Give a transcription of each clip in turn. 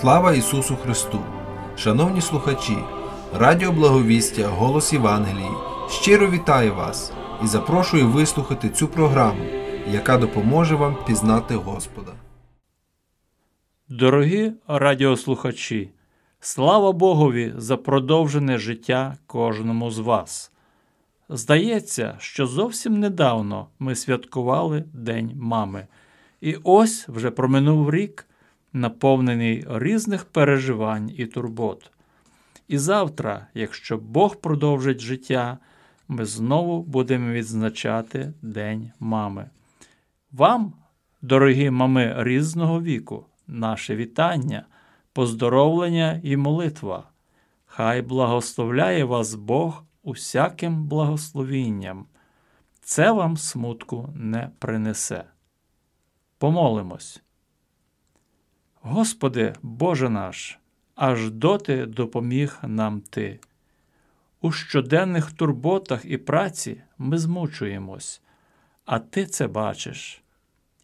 Слава Ісусу Христу! Шановні слухачі, Радіо Благовістя, Голос Євангелії щиро вітаю вас і запрошую вислухати цю програму, яка допоможе вам пізнати Господа. Дорогі радіослухачі, слава Богові за продовжене життя кожному з вас. Здається, що зовсім недавно ми святкували День мами, і ось вже проминув рік, наповнений різних переживань і турбот. І завтра, якщо Бог продовжить життя, ми знову будемо відзначати День мами. Вам, дорогі мами різного віку, наше вітання, поздоровлення і молитва. Хай благословляє вас Бог усяким благословінням. Це вам смутку не принесе. Помолимось. Господи, Боже наш, аж доти допоміг нам Ти. У щоденних турботах і праці ми змучуємось, а Ти це бачиш,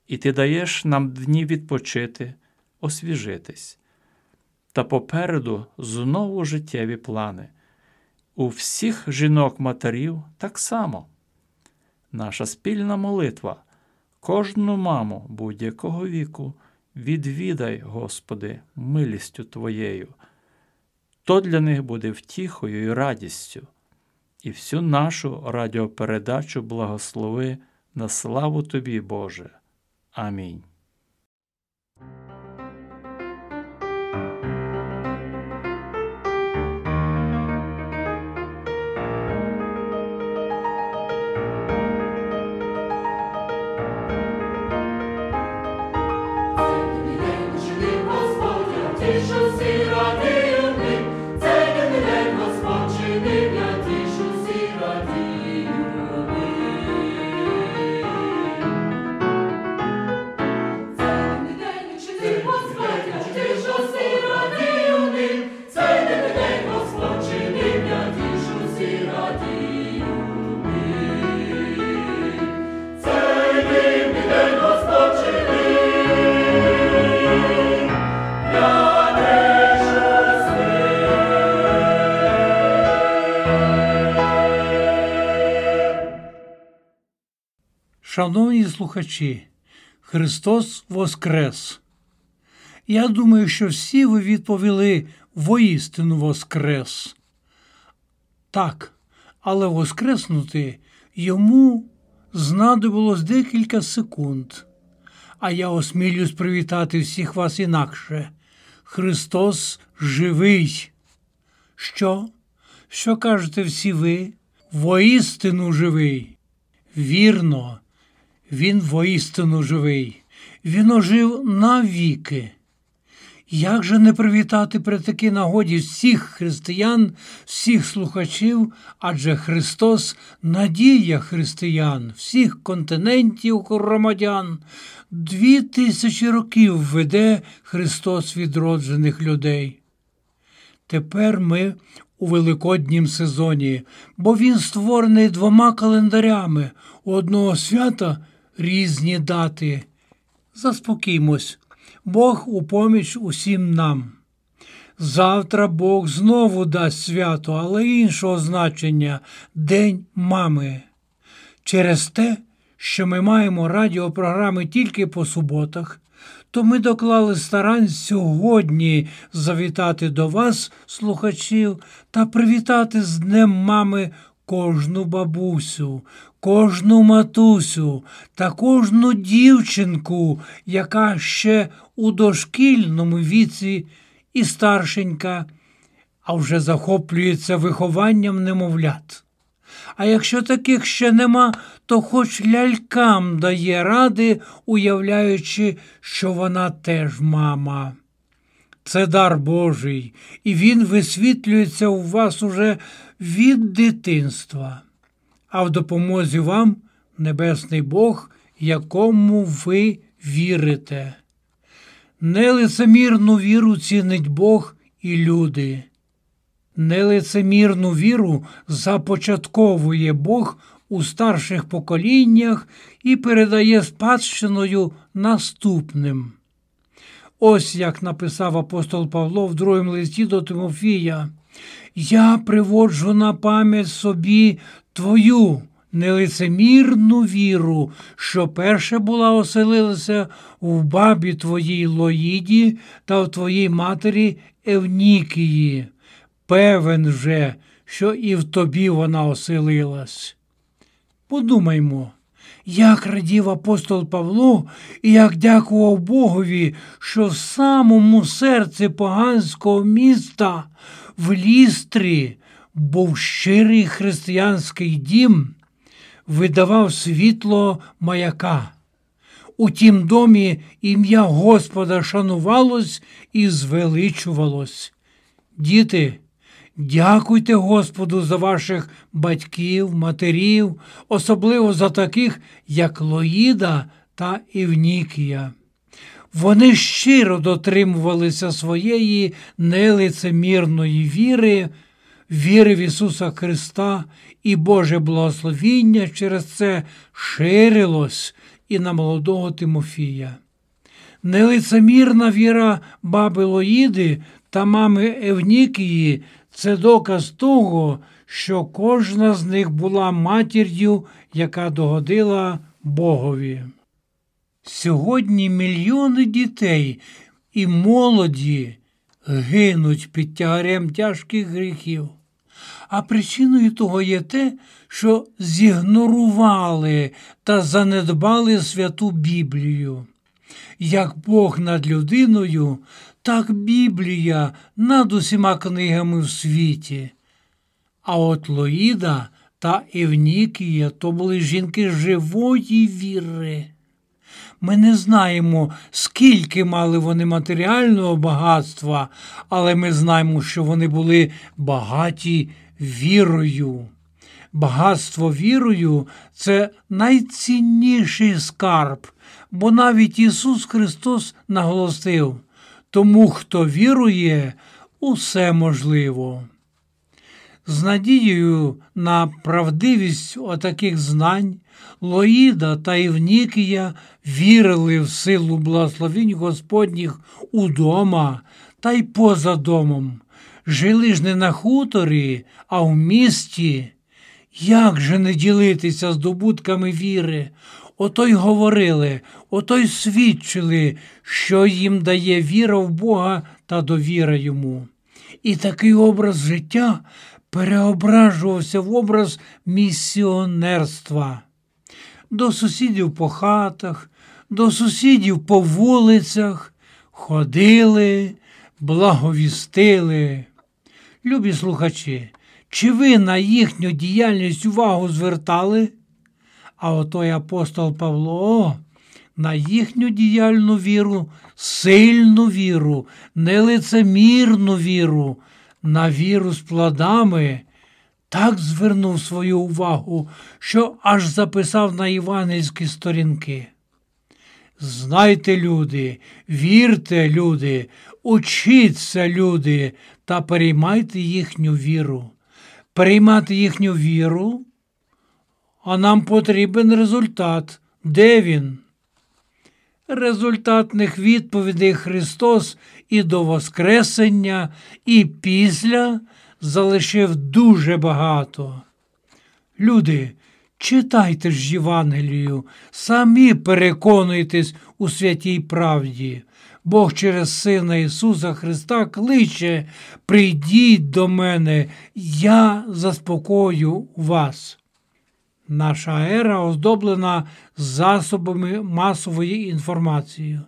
і Ти даєш нам дні відпочити, освіжитись. Та попереду знову життєві плани. У всіх жінок-матерів так само. Наша спільна молитва, кожну маму будь-якого віку відвідай, Господи, милістю Твоєю. То для них буде втіхою і радістю, і всю нашу радіопередачу благослови на славу Тобі, Боже. Амінь. Шановні слухачі, Христос Воскрес! Я думаю, що всі ви відповіли воістину Воскрес. Так, але Воскреснути йому знадобилось декілька секунд. А я осмілюсь привітати всіх вас інакше. Христос живий. Що? Що кажете всі ви? Воістину живий. Вірно, він воістину живий, він ожив навіки. Як же не привітати при такій нагоді всіх християн, всіх слухачів, адже Христос надія християн, всіх континентів громадян. Дві тисячі років веде Христос відроджених людей. Тепер ми у великоднім сезоні, бо він створений двома календарями у одного свята різні дати. Заспокіймось, Бог у поміч усім нам. Завтра Бог знову дасть свято, але іншого значення День мами. Через те, що ми маємо радіопрограми тільки по суботах, то ми доклали старань сьогодні завітати до вас, слухачів, та привітати з Днем мами кожну бабусю, кожну матусю та кожну дівчинку, яка ще у дошкільному віці і старшенька, а вже захоплюється вихованням немовлят. А якщо таких ще нема, то хоч лялькам дає ради, уявляючи, що вона теж мама. Це дар Божий, і він висвітлюється у вас уже від дитинства, а в допомозі вам небесний Бог, якому ви вірите. Нелицемірну віру цінить Бог і люди. Нелицемірну віру започатковує Бог у старших поколіннях і передає спадщиною наступним. Ось як написав апостол Павло в другому листі до Тимофія. Я приводжу на пам'ять собі твою нелицемірну віру, що перше була оселилася в бабі твоїй Лоїді та в твоїй матері Евнікії. Певен же, що і в тобі вона оселилась. Подумаймо, як радів апостол Павло і як дякував Богові, що в самому серці поганського міста в Лістрі був щирий християнський дім, видавав світло маяка. У тім домі ім'я Господа шанувалось і звеличувалось. Діти, дякуйте Господу за ваших батьків, матерів, особливо за таких, як Лоїда та Івнікія. Вони щиро дотримувалися своєї нелицемірної віри, віри в Ісуса Христа, і Боже благословіння через це ширилось і на молодого Тимофія. Нелицемірна віра баби Лоїди та мами Евнікії це доказ того, що кожна з них була матір'ю, яка догодила Богові. Сьогодні мільйони дітей і молоді гинуть під тягарем тяжких гріхів. А причиною того є те, що зігнорували та занедбали святу Біблію. Як Бог над людиною, так Біблія над усіма книгами в світі. А от Лоїда та Евнікія то були жінки живої віри. Ми не знаємо, скільки мали вони матеріального багатства, але ми знаємо, що вони були багаті вірою. Багатство вірою це найцінніший скарб, бо навіть Ісус Христос наголосив тому, хто вірує, усе можливо. З надією на правдивість отаких знань Лоїда та Євнікія вірили в силу благословінь Господніх удома та й поза домом. Жили ж не на хуторі, а в місті. Як же не ділитися здобутками віри? Ото й говорили, ото й свідчили, що їм дає віра в Бога та довіра йому. І такий образ життя переображувався в образ місіонерства. До сусідів по хатах, до сусідів по вулицях ходили, благовістили. Любі слухачі, чи ви на їхню діяльність увагу звертали? А отой апостол Павло на їхню діяльну віру, сильну віру, нелицемірну віру, на віру з плодами, так звернув свою увагу, що аж записав на євангельські сторінки. Знайте, люди, вірте, люди, учіться, люди, та переймайте їхню віру. Переймати їхню віру, а нам потрібен результат. Де він? Результатних відповідей Христос і до Воскресення, і після залишив дуже багато. Люди, читайте ж Євангелію, самі переконуйтесь у святій правді. Бог через Сина Ісуса Христа кличе, прийдіть до мене, я заспокою вас. Наша ера оздоблена засобами масової інформації.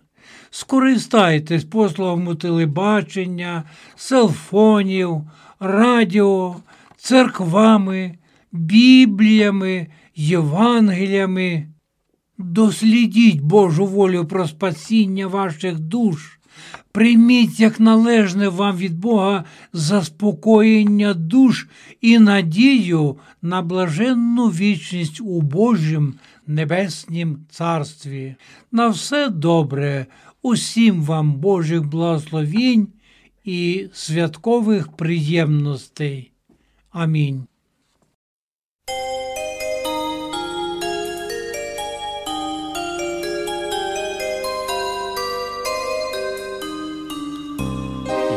Скористайтесь послугами телебачення, селфонів, радіо, церквами, бібліями, Євангеліями. Дослідіть Божу волю про спасіння ваших душ. Прийміть як належне вам від Бога заспокоєння душ і надію на блаженну вічність у Божім небеснім царстві. На все добре, усім вам Божих благословінь і святкових приємностей. Амінь.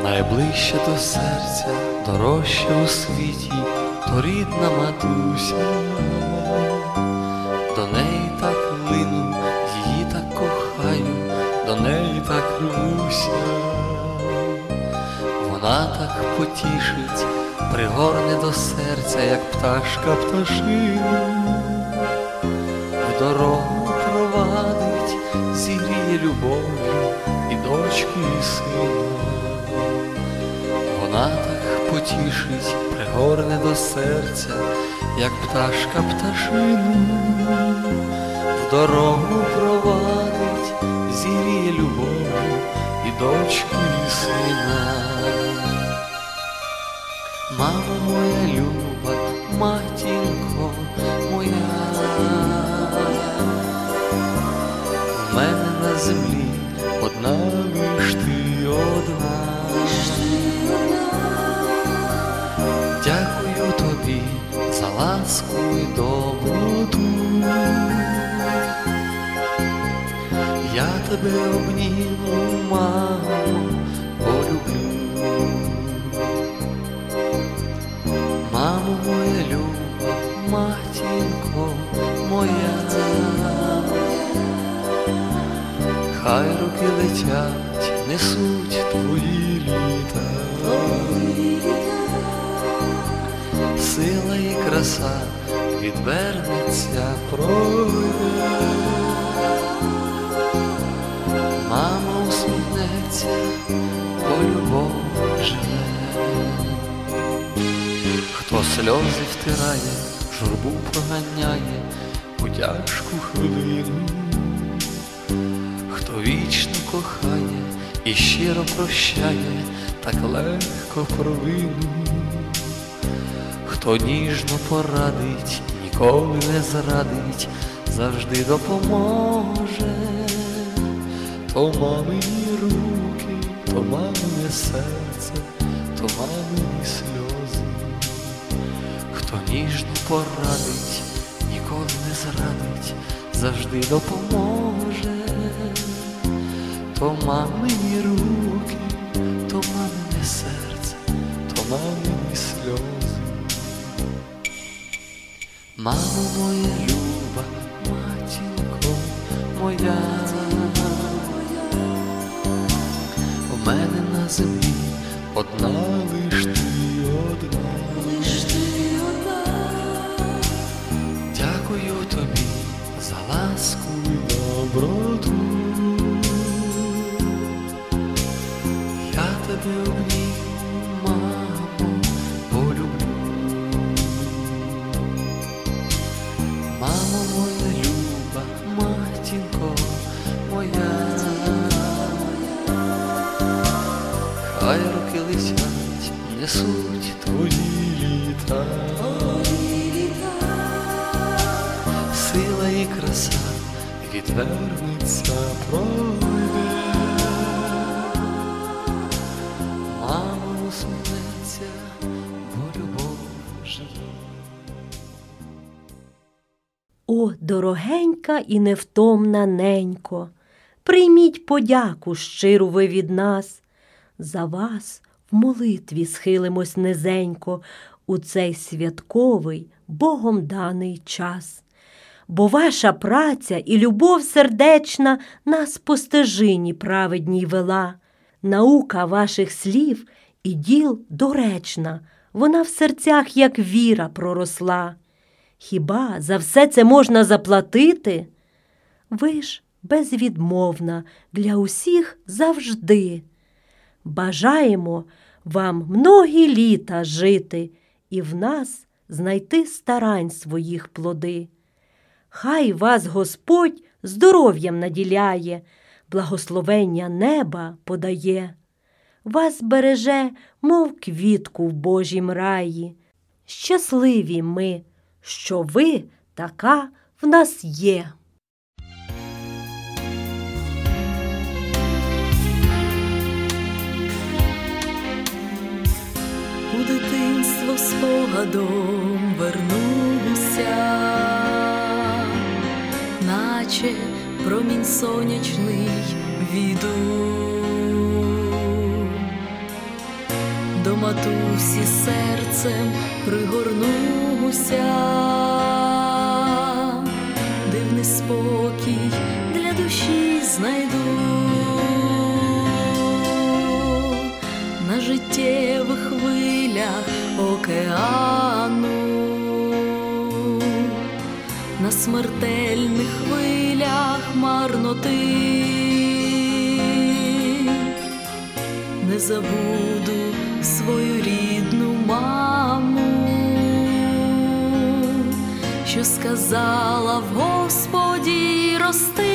Найближче до серця, дорожче у світі, то рідна матуся. Так потішить, пригорне до серця, як пташка пташину. В дорогу провадить, зігріє любов'ю і дочки, і сина. Вона так потішить, пригорне до серця, як пташка пташину, в дорогу провадить, зігріє любов'ю і дочки, і сина. Мамо моя люба, матінко моя, в мене на землі одна лиш ти одна. Дякую тобі за ласку і доброту. Я тебе обніму, мамо, матінко моя, хай руки летять, несуть твої літа. Сила і краса відвернеться пройде. Мама усміхнеться, бо любов живе. Хто сльози втирає, журбу проганяє у тяжку хвилину, хто вічно кохає і щиро прощає, так легко провину, хто ніжно порадить, ніколи не зрадить, завжди допоможе, то мамині руки, то мамине серце, то мамині сльози. Хто ніжно порадить, ніколи не зрадить, завжди допоможе, то мамині руки, то мамине серце, то мамині сльози. Мамо моя люба, матінко моя, в мене на землі одна лиш і доброту. Я дорогенька і невтомна ненько, прийміть подяку щиру ви від нас. За вас в молитві схилимось низенько у цей святковий Богом даний час. Бо ваша праця і любов сердечна нас по стежині праведній вела, наука ваших слів і діл доречна, вона в серцях, як віра, проросла. Хіба за все це можна заплатити? Ви ж безвідмовна для усіх завжди. Бажаємо вам многі літа жити і в нас знайти старань своїх плоди. Хай вас Господь здоров'ям наділяє, благословення неба подає, вас береже, мов квітку в Божім раї. Щасливі ми, що ви така в нас є. у дитинство спогадом вернуся, наче промінь сонячний віду, до матусі серцем пригорнуся, дивний спокій для душі знайду. На життєвих хвилях океану, на смертельних хвилях марноти. Не забуду свою рідну маму, що сказала в Господі рости.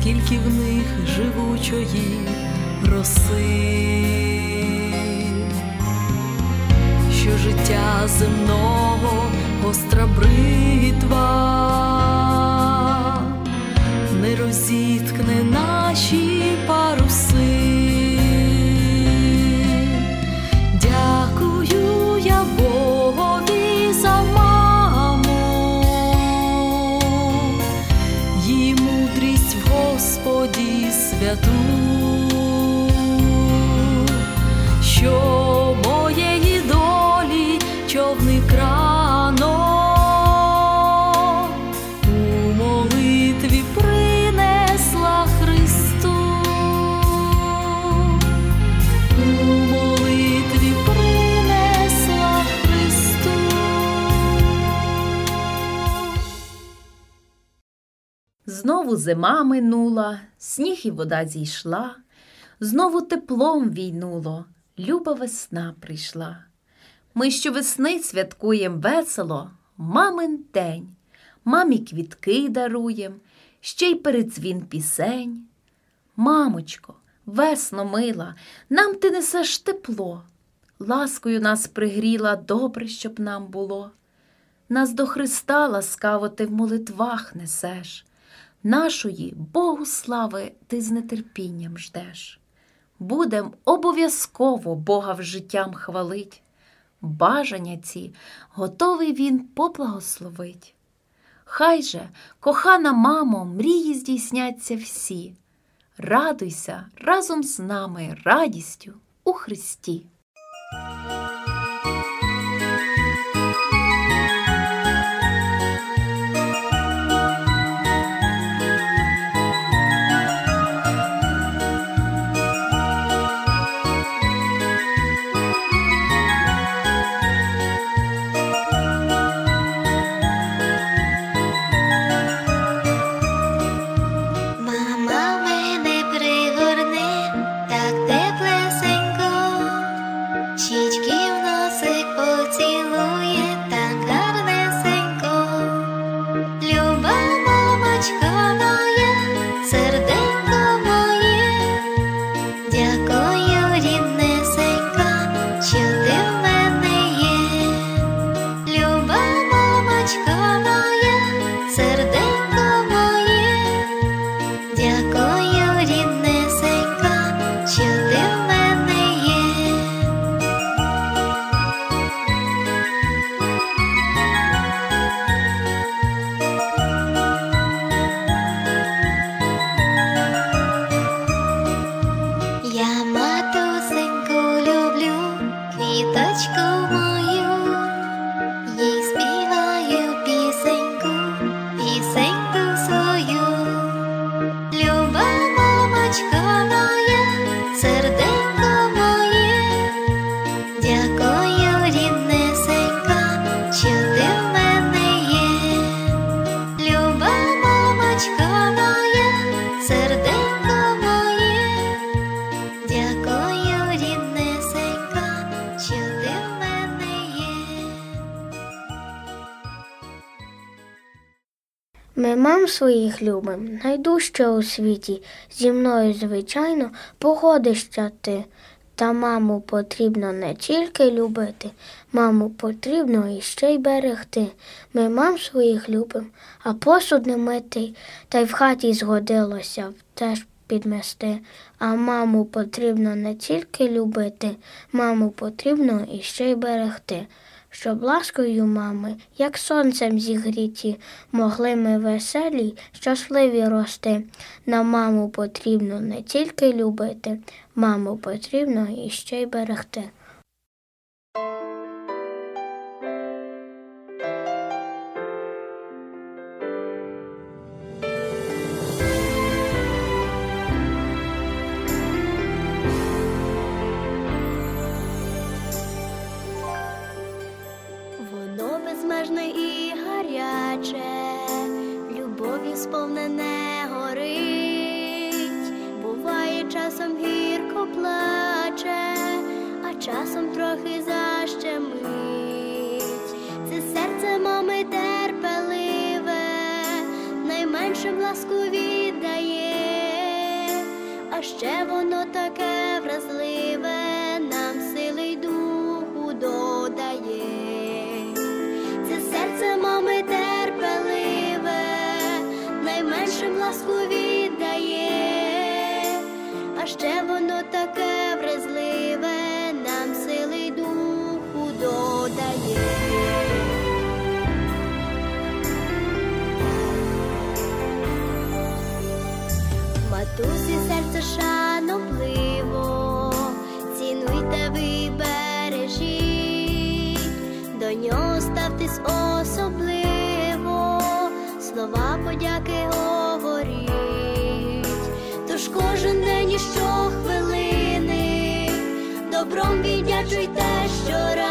Скільки в них живучої роси, що життя земного гостра бритва не розіткне наші святу, що моєї долі човник рано у молитві принесла Христу. У молитві принесла Христу. Знову зима минула, сніг і вода зійшла, знову теплом війнуло, люба весна прийшла. Ми щовесни святкуєм весело, мамин день, мамі квітки даруєм, ще й передзвін пісень. Мамочко, весно мила, нам ти несеш тепло, ласкою нас пригріла, добре, щоб нам було. Нас до Христа ласкаво ти в молитвах несеш, нашої Богу слави ти з нетерпінням ждеш. Будем обов'язково Бога в життям хвалить, бажання ці готовий Він поблагословить. Хай же, кохана мамо, мрії здійсняться всі. Радуйся разом з нами радістю у Христі. Ми мам своїх любим, найдужче у світі. Зі мною, звичайно, погодишся ти. Та маму потрібно не тільки любити, маму потрібно іще й берегти. Ми мам своїх любим, а посуд не митий, та й в хаті згодилося теж підмести. А маму потрібно не тільки любити, маму потрібно іще й берегти. Щоб ласкою мами, як сонцем зігріті, могли ми веселі, щасливі рости. На маму потрібно не тільки любити, маму потрібно іще й берегти. Ще воно таке вразливе, нам сили й духу додає. Це серце мами терпеливе, найменшим ласку віддає, а ще воно таке Матусі серце шанобливо, цінуйте ви бережіть, до нього ставтесь особливо, слова подяки говоріть, тож кожен день і щохвилини, добром віддячуйте щораз,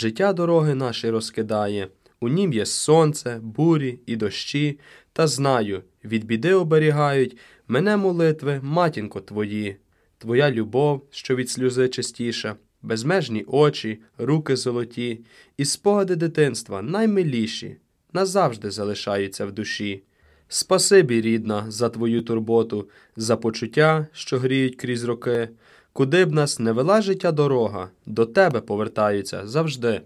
Життя дороги наші розкидає, у нім є сонце, бурі і дощі, та знаю, від біди оберігають мене молитви, матінко твої, твоя любов, що від сльози чистіша, безмежні очі, руки золоті, і спогади дитинства наймиліші, назавжди залишаються в душі. Спасибі, рідна, за твою турботу, за почуття, що гріють крізь роки. Куди б нас не вела життя дорога, до тебе повертаються завжди.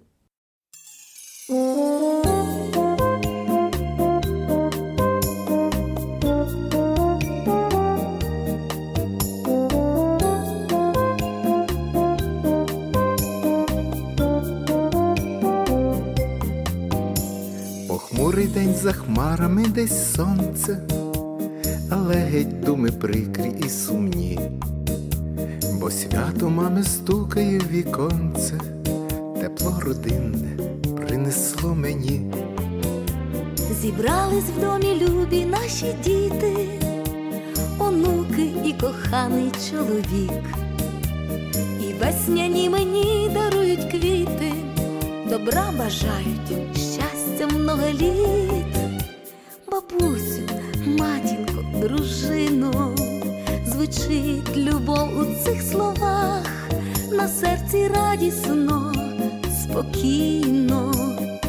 Похмурий день за хмарами десь сонце, але геть думи прикрі і сумні, бо свято мами стукає в віконце, тепло родинне принесло мені. Зібрались в домі любі наші діти, онуки і коханий чоловік, і весняні мені дарують квіти, добра бажають щастя много літ, бабусю, матінко, дружино, звучить любов у цих словах, на серці радісно, спокійно,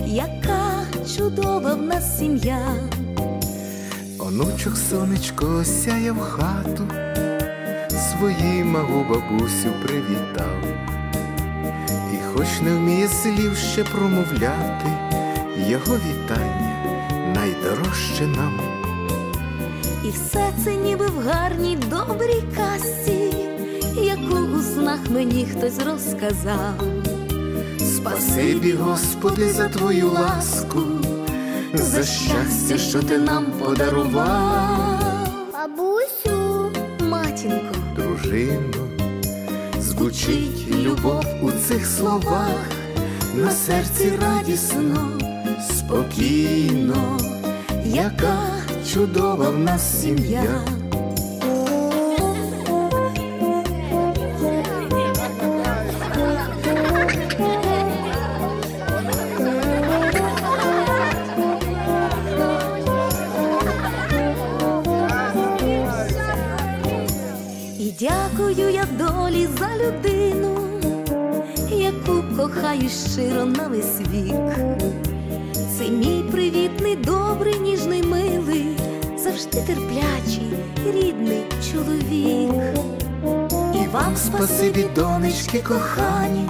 яка чудова в нас сім'я. Онучок сонечко осяяв хату, своїм бабусю привітав, і хоч не вміє слів ще промовляти, його вітання найдорожче нам. І все це ніби в гарній добрій казці, яку у снах мені хтось розказав. Спасибі, Господи, за твою ласку, за щастя, що ти нам подарував, Бабусю, матінко, дружино, звучить любов у цих словах, на серці радісно, спокійно, яка чудова в нас сім'я. і дякую я долі за людину, яку кохаю щиро на весь вік. Спасибі, донечки кохані,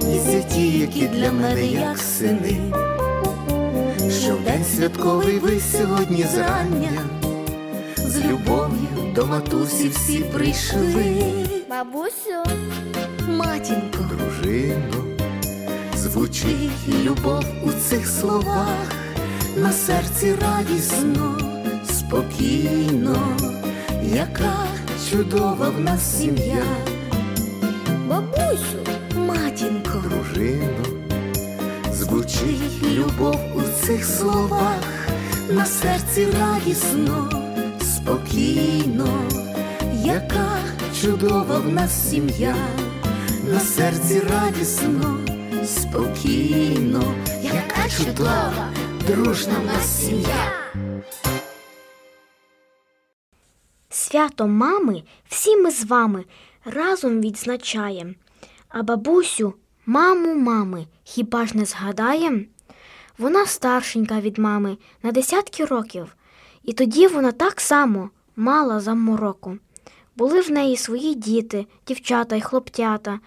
і за ті, які для мене як сини, що в день святковий ви сьогодні зрання, з любов'ю до матусі всі прийшли, бабусю, Матінко, дружино, звучить любов у цих словах, на серці радісно, спокійно, яка чудова в нас сім'я. бабусю, матінко, дружино, звучить любов у цих словах, на серці радісно, спокійно, яка чудова в нас сім'я, на серці радісно, спокійно, яка чудова, дружна в нас сім'я. Свято мами всі ми з вами разом відзначаєм. А бабусю, маму мами, хіба ж не згадаєм? Вона старшенька від мами на десятки років, і тоді вона так само мала за мороку. Були в неї свої діти, дівчата й хлоптята.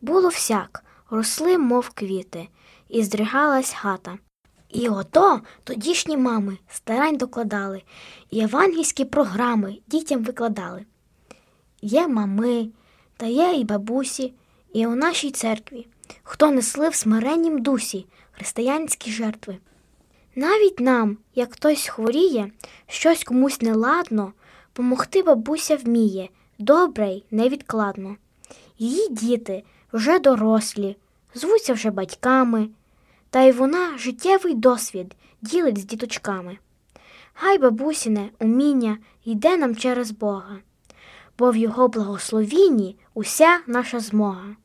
Було всяк, росли, мов квіти, і здригалась хата. І ото тодішні мами старань докладали, і евангельські програми дітям викладали. Є мами, та є і бабусі, і у нашій церкві, хто несли в смиреннім дусі християнські жертви. Навіть нам, як хтось хворіє, щось комусь неладно, помогти бабуся вміє, добре й невідкладно. Її діти вже дорослі, звуться вже батьками, та й вона життєвий досвід ділить з діточками. Хай бабусіне уміння йде нам через Бога, бо в його благословінні уся наша змога.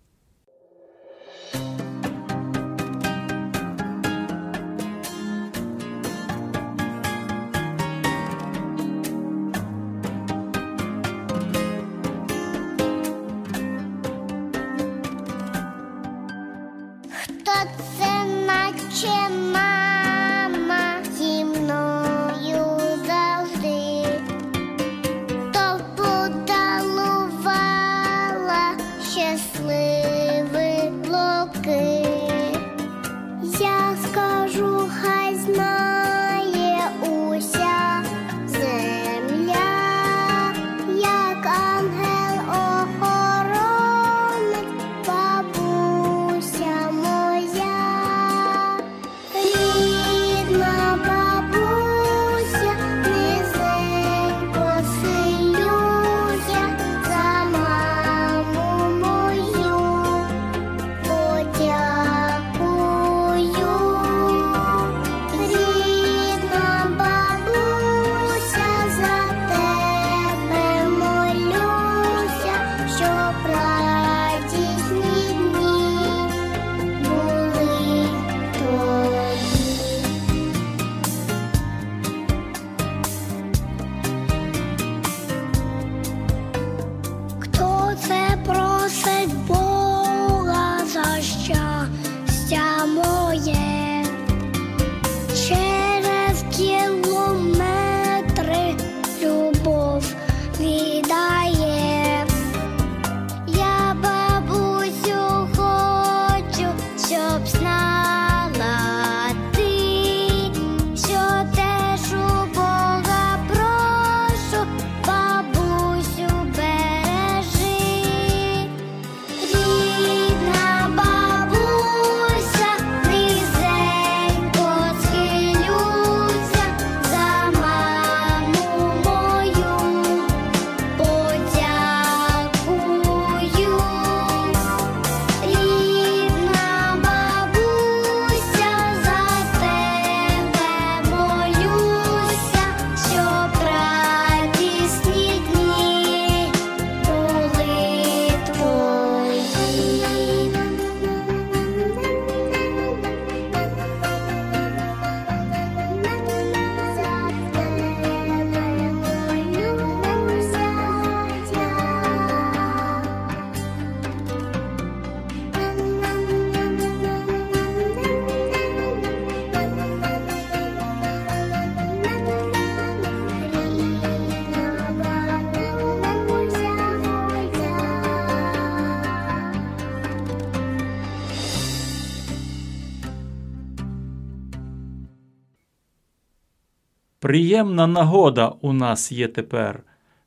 Приємна нагода у нас є тепер.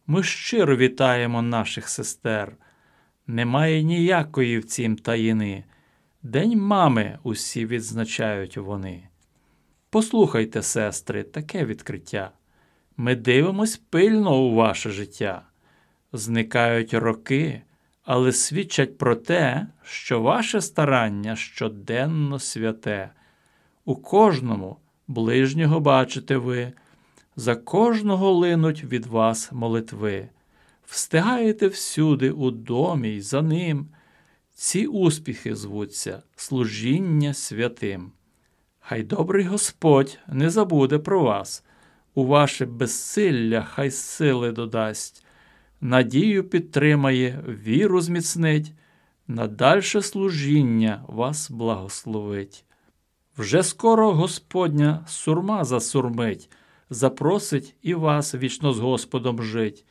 Ми щиро вітаємо наших сестер. Немає ніякої в цім таїни. День мами усі відзначають вони. Послухайте, сестри, таке відкриття. Ми дивимось пильно у ваше життя. Зникають роки, але свідчать про те, що ваше старання щоденно святе. У кожному ближнього бачите ви, за кожного линуть від вас молитви. Встигаєте всюди у домі й за ним. Ці успіхи звуться служіння святим. Хай добрий Господь не забуде про вас, у ваше безсилля хай сили додасть, надію підтримає, віру зміцнить, на дальше служіння вас благословить. Вже скоро Господня сурма засурмить, запросить і вас вічно з Господом жить,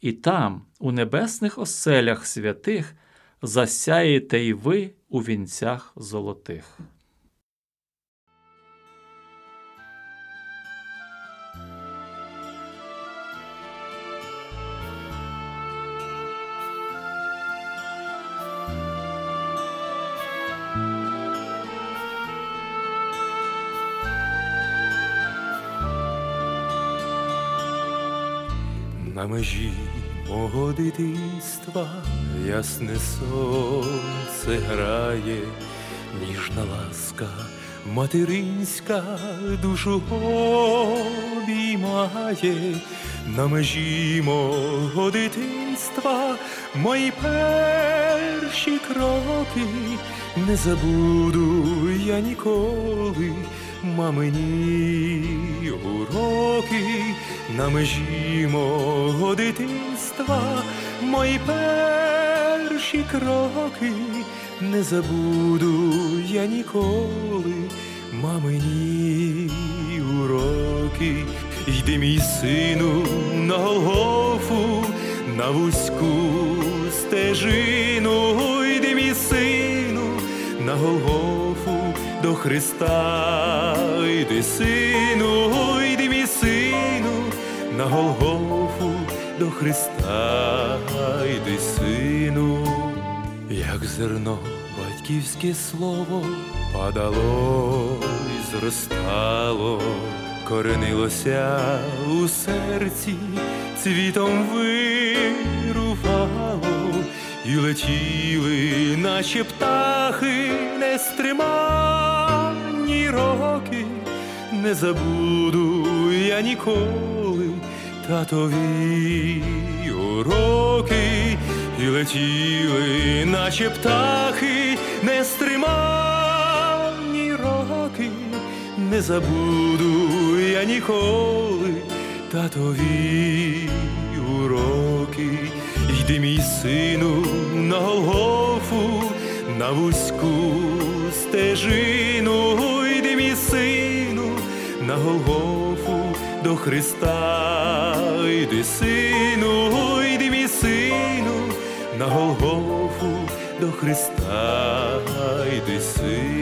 і там, у небесних оселях святих, засяєте й ви у вінцях золотих. На межі мого дитинства ясне сонце грає, ніжна ласка материнська душу обіймає, на межі мого дитинства мої перші кроки. Не забуду я ніколи мамині уроки. На межі мого дитинства мої перші кроки. Не забуду я ніколи мамині уроки. Йди, мій сину, на Голгофу, на вузьку стежину, йди, мій сину, на Голгофу до Христа, йди, сину, йди, мій сину, на Голгофу до Христа, йди, сину, як зерно батьківське слово падало і зростало, коренилося у серці, цвітом вирувало, і летіли, наче птахи, нестриманні роки, не забуду я ніколи татові уроки, і летіли, наче птахи, нестриманні роки, не забуду я ніколи татові уроки. Йди, мій сину, на Голгофу, на вузьку стежину. На Голгофу до Христа, йди, сину, йди, мій сину, на Голгофу до Христа, йди, сину.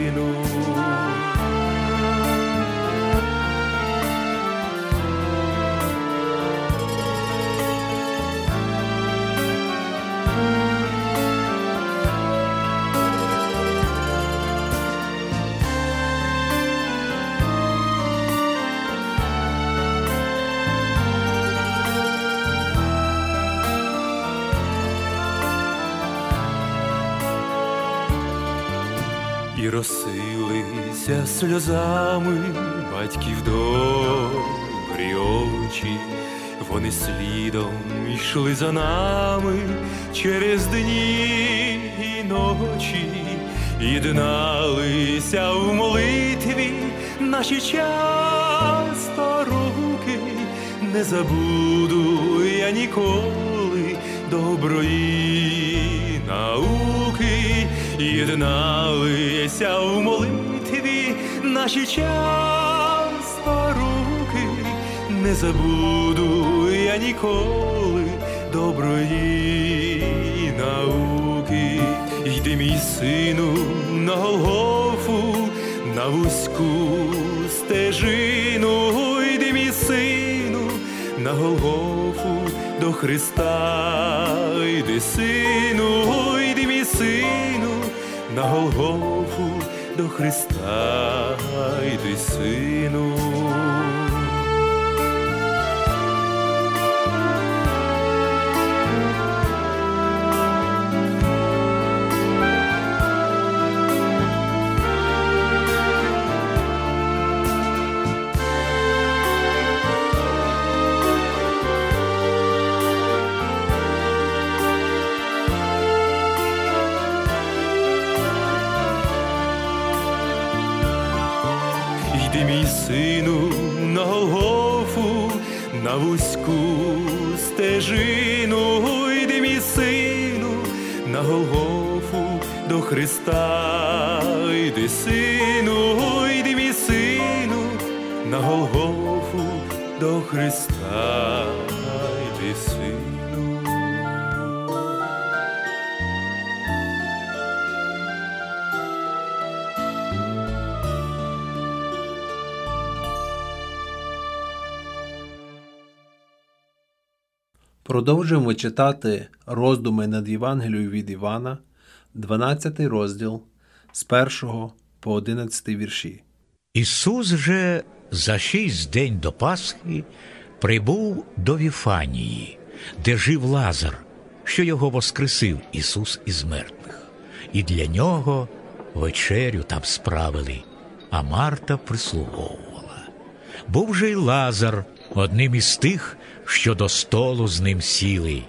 Розсилися сльозами батьків добрі очі, вони слідом йшли за нами через дні і ночі, єдналися в молитві наші часто руки, не забуду я ніколи доброї науки, єдналися в молитві наші часто руки, не забуду я ніколи доброї науки. Йди, мій сину, на Голгофу, на вузьку стежину, йди, мій сину, на Голгофу до Христа, йди, сину, на Голгофу до Христа, йди, сину. На вузьку стежину, йди, сину, на Голгофу до Христа, йди, сину, йди, мій сину, на Голгофу до Христа, йди, сину. Продовжуємо читати роздуми над Євангелією від Івана, 12 розділ з 1 по 11 вірші. Ісус же за шість день до Пасхи прибув до Віфанії, де жив Лазар, що його воскресив Ісус із мертвих, і для нього вечерю там справили, а Марта прислуговувала. Був же й Лазар одним із тих, що до столу з ним сіли.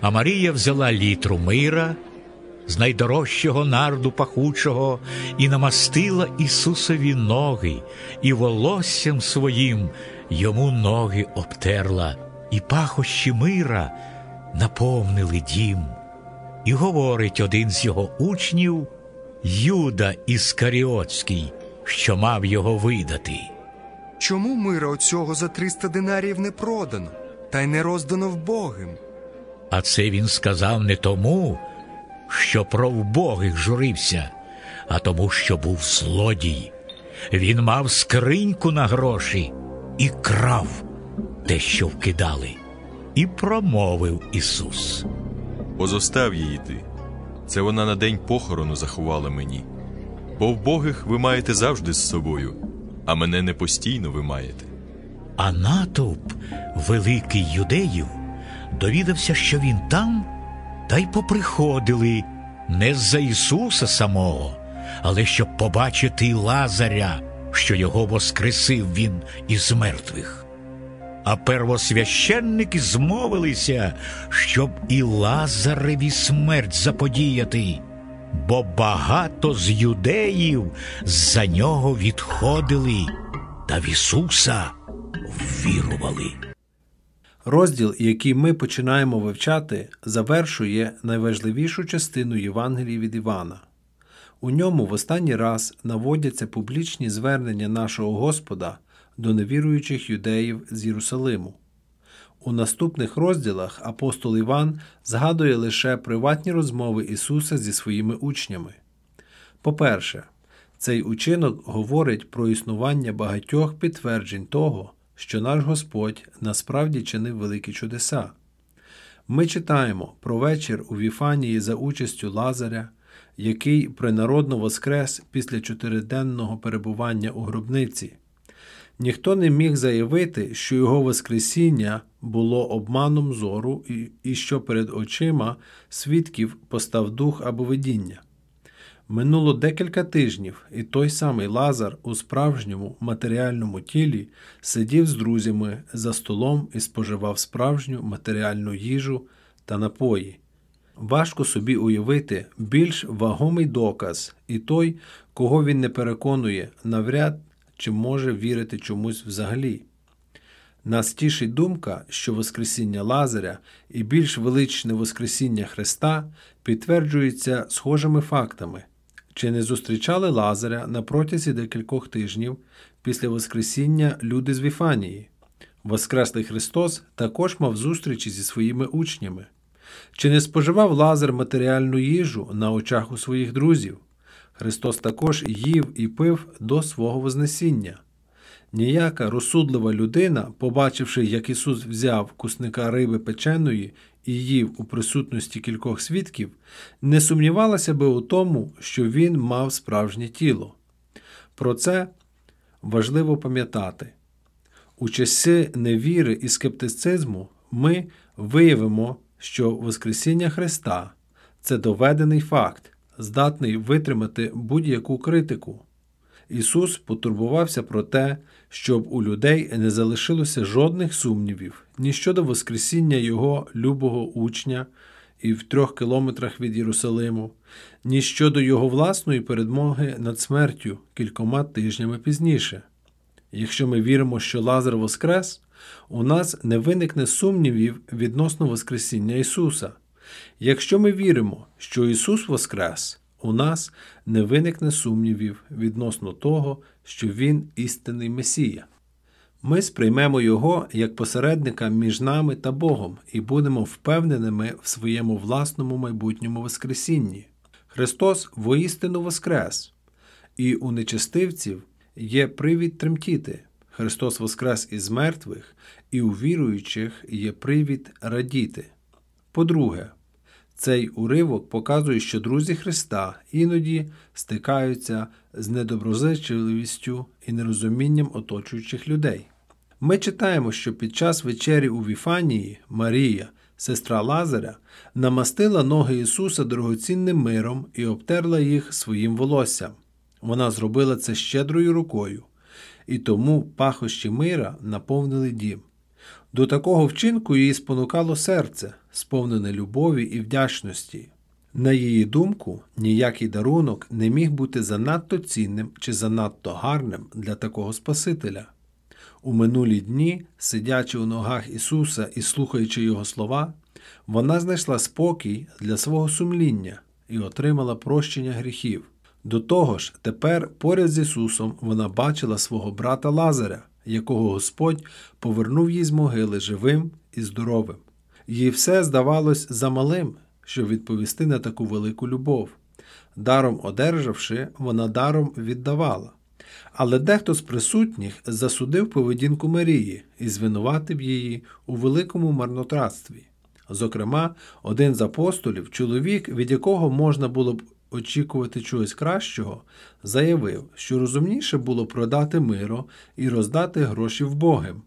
А Марія взяла літру мира з найдорожчого нарду пахучого і намастила Ісусові ноги, і волоссям своїм йому ноги обтерла, і пахощі мира наповнили дім. І говорить один з його учнів, Юда Іскаріотський, що мав його видати. Чому мира оцього за 300 динарів не продано, та й не роздано вбогим? А це він сказав не тому, що про вбогих журився, а тому, що був злодій. Він мав скриньку на гроші і крав те, що вкидали, і промовив Ісус. Позостав її ти. Це вона на день похорону заховала мені. Бо вбогих ви маєте завжди з собою, а мене не постійно ви маєте. А натовп великий юдеїв довідався, що він там, та й поприходили не з-за Ісуса самого, але щоб побачити Лазаря, що його воскресив він із мертвих. А первосвященники змовилися, щоб і Лазареві смерть заподіяти, бо багато з юдеїв за нього відходили та в Ісуса ввірували. Розділ, який ми починаємо вивчати, завершує найважливішу частину Євангелії від Івана. У ньому в останній раз наводяться публічні звернення нашого Господа до невіруючих юдеїв з Єрусалиму. У наступних розділах апостол Іван згадує лише приватні розмови Ісуса зі своїми учнями. По-перше, цей учинок говорить про існування багатьох підтверджень того, що наш Господь насправді чинив великі чудеса. Ми читаємо про вечір у Віфанії за участю Лазаря, який принародно воскрес після чотириденного перебування у гробниці. Ніхто не міг заявити, що його Воскресіння було обманом зору і, що перед очима свідків постав дух або видіння. Минуло декілька тижнів, і той самий Лазар у справжньому матеріальному тілі сидів з друзями за столом і споживав справжню матеріальну їжу та напої. Важко собі уявити більш вагомий доказ, і той, кого він не переконує, навряд чи може вірити чомусь взагалі. Нас тішить думка, що Воскресіння Лазаря і більш величне Воскресіння Христа підтверджуються схожими фактами. Чи не зустрічали Лазаря на протязі декількох тижнів після Воскресіння люди з Віфанії? Воскреслий Христос також мав зустрічі зі своїми учнями. Чи не споживав Лазар матеріальну їжу на очах у своїх друзів? Христос також їв і пив до свого Вознесіння. Ніяка розсудлива людина, побачивши, як Ісус взяв кусника риби печеної і у присутності кількох свідків, не сумнівалася би у тому, що він мав справжнє тіло. Про це важливо пам'ятати. У часи невіри і скептицизму ми виявимо, що Воскресіння Христа це доведений факт, здатний витримати будь-яку критику. Ісус потурбувався про те, щоб у людей не залишилося жодних сумнівів ні щодо Воскресіння Його любого учня і в трьох кілометрах від Єрусалиму, ні щодо Його власної передмоги над смертю кількома тижнями пізніше. Якщо ми віримо, що Лазар воскрес, у нас не виникне сумнівів відносно Воскресіння Ісуса. Якщо ми віримо, що Ісус воскрес, у нас не виникне сумнівів відносно того, що Він істинний Месія. Ми сприймемо Його як посередника між нами та Богом і будемо впевненими в своєму власному майбутньому Воскресінні. Христос воістину воскрес, і у нечестивців є привід тремтіти. Христос воскрес із мертвих, і у віруючих є привід радіти. По-друге, цей уривок показує, що друзі Христа іноді стикаються з недоброзичливістю і нерозумінням оточуючих людей. Ми читаємо, що під час вечері у Віфанії Марія, сестра Лазаря, намастила ноги Ісуса дорогоцінним миром і обтерла їх своїм волоссям. Вона зробила це щедрою рукою, і тому пахощі мира наповнили дім. До такого вчинку її спонукало серце, сповнене любові і вдячності. На її думку, ніякий дарунок не міг бути занадто цінним чи занадто гарним для такого Спасителя. У минулі дні, сидячи у ногах Ісуса і слухаючи Його слова, вона знайшла спокій для свого сумління і отримала прощення гріхів. До того ж, тепер поряд з Ісусом вона бачила свого брата Лазаря, якого Господь повернув їй з могили живим і здоровим. Їй все здавалось замалим, щоб відповісти на таку велику любов. Даром одержавши, вона даром віддавала. Але дехто з присутніх засудив поведінку Марії і звинуватив її у великому марнотратстві. Зокрема, один з апостолів, чоловік, від якого можна було б очікувати чогось кращого, заявив, що розумніше було продати миро і роздати гроші вбогим.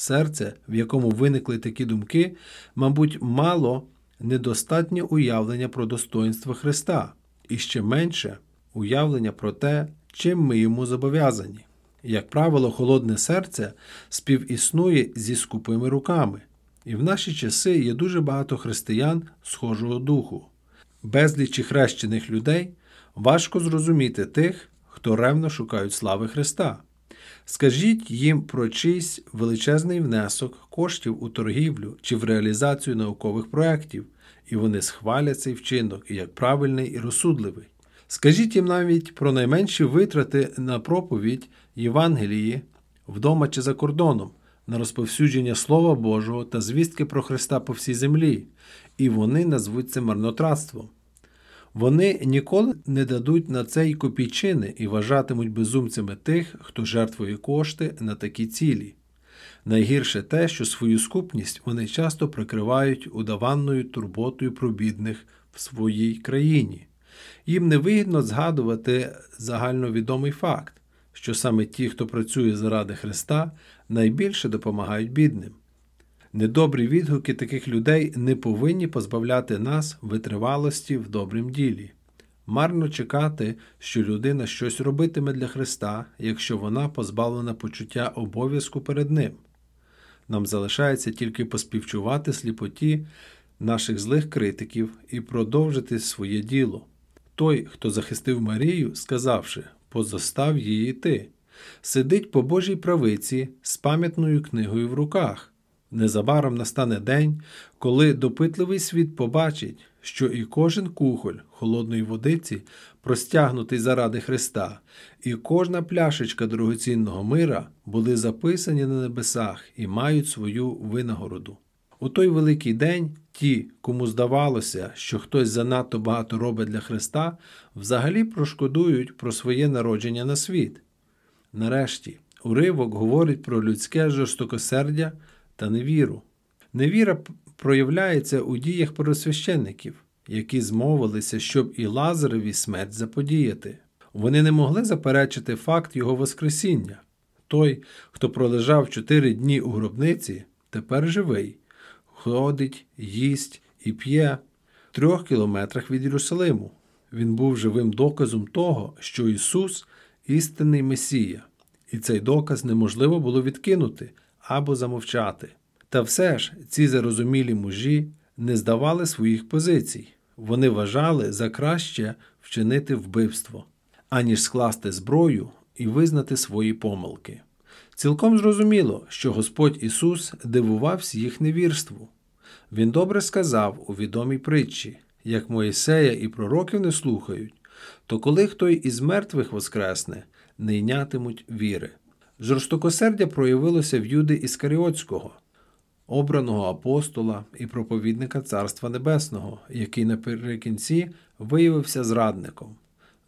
Серце, в якому виникли такі думки, мабуть, мало недостатнє уявлення про достоинство Христа, і ще менше уявлення про те, чим ми йому зобов'язані. Як правило, холодне серце співіснує зі скупими руками, і в наші часи є дуже багато християн схожого духу. Безлічі хрещених людей важко зрозуміти тих, хто ревно шукають слави Христа. Скажіть їм про чийсь величезний внесок коштів у торгівлю чи в реалізацію наукових проєктів, і вони схвалять цей вчинок як правильний і розсудливий. Скажіть їм навіть про найменші витрати на проповідь Євангелії вдома чи за кордоном, на розповсюдження Слова Божого та звістки про Христа по всій землі, і вони назвуть це марнотратством. Вони ніколи не дадуть на це й копійчини і вважатимуть безумцями тих, хто жертвує кошти на такі цілі. Найгірше те, що свою скупність вони часто прикривають удаванною турботою про бідних в своїй країні. Їм невигідно згадувати загальновідомий факт, що саме ті, хто працює заради Христа, найбільше допомагають бідним. Недобрі відгуки таких людей не повинні позбавляти нас витривалості в добрім ділі. Марно чекати, що людина щось робитиме для Христа, якщо вона позбавлена почуття обов'язку перед Ним. Нам залишається тільки поспівчувати сліпоті наших злих критиків і продовжити своє діло. Той, хто захистив Марію, сказавши позостав її ти, сидить по Божій правиці з пам'ятною книгою в руках. Незабаром настане день, коли допитливий світ побачить, що і кожен кухоль холодної водиці простягнутий заради Христа, і кожна пляшечка дорогоцінного мира були записані на небесах і мають свою винагороду. У той великий день ті, кому здавалося, що хтось занадто багато робить для Христа, взагалі прошкодують про своє народження на світ. Нарешті, уривок говорить про людське жорстокосердя та невіру. Невіра проявляється у діях первосвященників, які змовилися, щоб і Лазареві смерть заподіяти. Вони не могли заперечити факт його Воскресіння. Той, хто пролежав чотири дні у гробниці, тепер живий, ходить, їсть і п'є в трьох кілометрах від Єрусалиму. Він був живим доказом того, що Ісус істинний Месія, і цей доказ неможливо було відкинути або замовчати. Та все ж ці зарозумілі мужі не здавали своїх позицій. Вони вважали за краще вчинити вбивство, аніж скласти зброю і визнати свої помилки. Цілком зрозуміло, що Господь Ісус дивувався їх невірству. Він добре сказав у відомій притчі як Моїсея і пророків не слухають, то коли хто із мертвих воскресне, не йнятимуть віри. Жорстокосердя проявилося в Юди Іскаріотського, обраного апостола і проповідника Царства Небесного, який наприкінці виявився зрадником.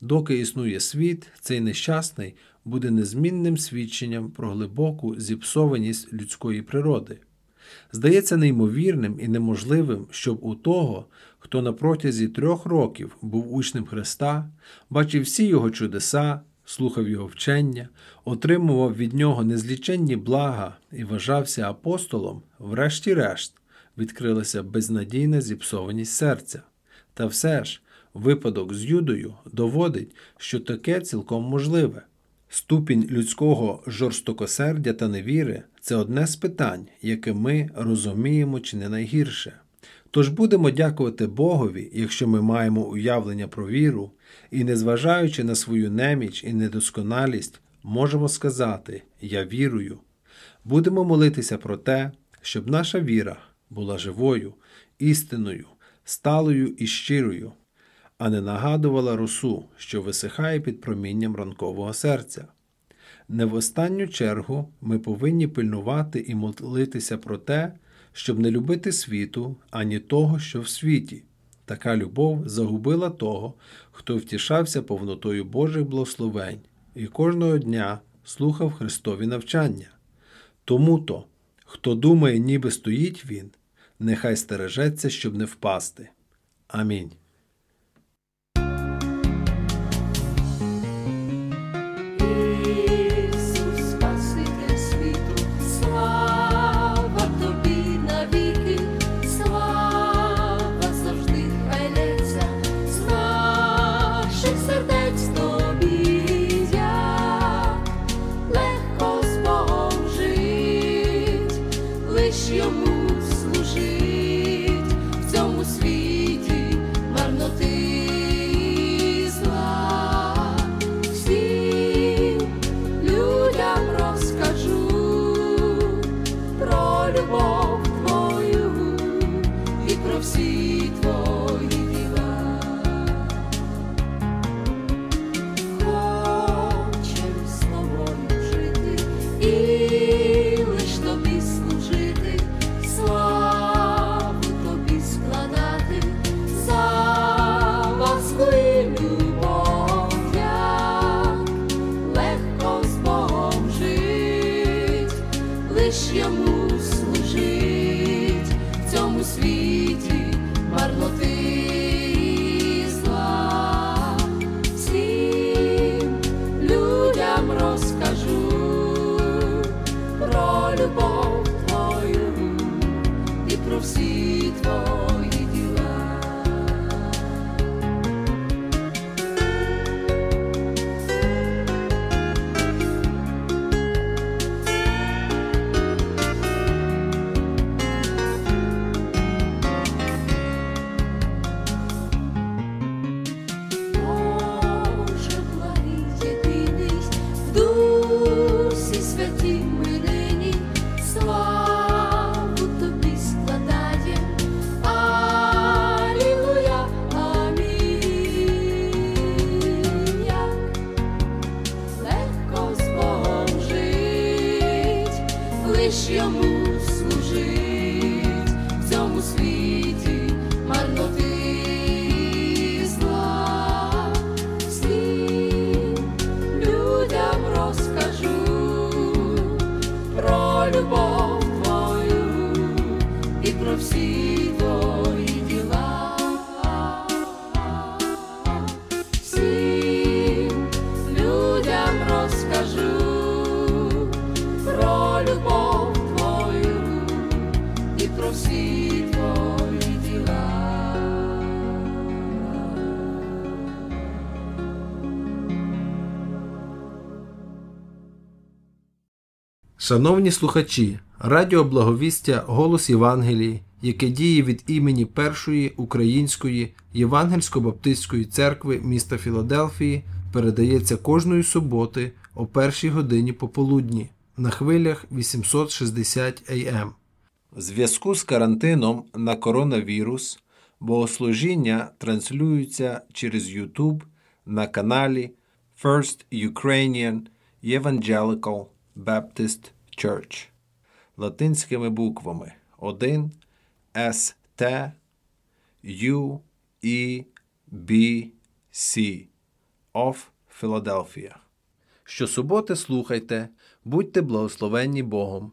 Доки існує світ, цей нещасний буде незмінним свідченням про глибоку зіпсованість людської природи. Здається неймовірним і неможливим, щоб у того, хто на протязі трьох років був учнем Христа, бачив всі його чудеса, слухав його вчення, отримував від нього незліченні блага і вважався апостолом, врешті-решт відкрилася безнадійна зіпсованість серця. Та все ж, випадок з Юдою доводить, що таке цілком можливе. Ступінь людського жорстокосердя та невіри це одне з питань, яке ми розуміємо чи не найгірше. Тож будемо дякувати Богові, якщо ми маємо уявлення про віру, і, незважаючи на свою неміч і недосконалість, можемо сказати Я вірую. Будемо молитися про те, щоб наша віра була живою, істинною, сталою і щирою, а не нагадувала росу, що висихає під промінням ранкового серця. Не в останню чергу ми повинні пильнувати і молитися про те, щоб не любити світу, ані того, що в світі. Така любов загубила того, хто втішався повнотою Божих благословень і кожного дня слухав Христові навчання. Тому то, хто думає, ніби стоїть він, нехай стережеться, щоб не впасти. Амінь. Лиш йому Шановні слухачі, Радіо Благовістя Голос Євангелії, яке діє від імені Першої Української Євангельсько-Баптистської церкви міста Філадельфії, передається кожної суботи о першій годині пополудні на хвилях 860 АМ. В зв'язку з карантином на коронавірус богослужіння транслюються через YouTube на каналі First Ukrainian Evangelical Baptist Church латинськими буквами 1 С Т Ю E B C of Philadelphia. Щосуботи слухайте, будьте благословенні Богом.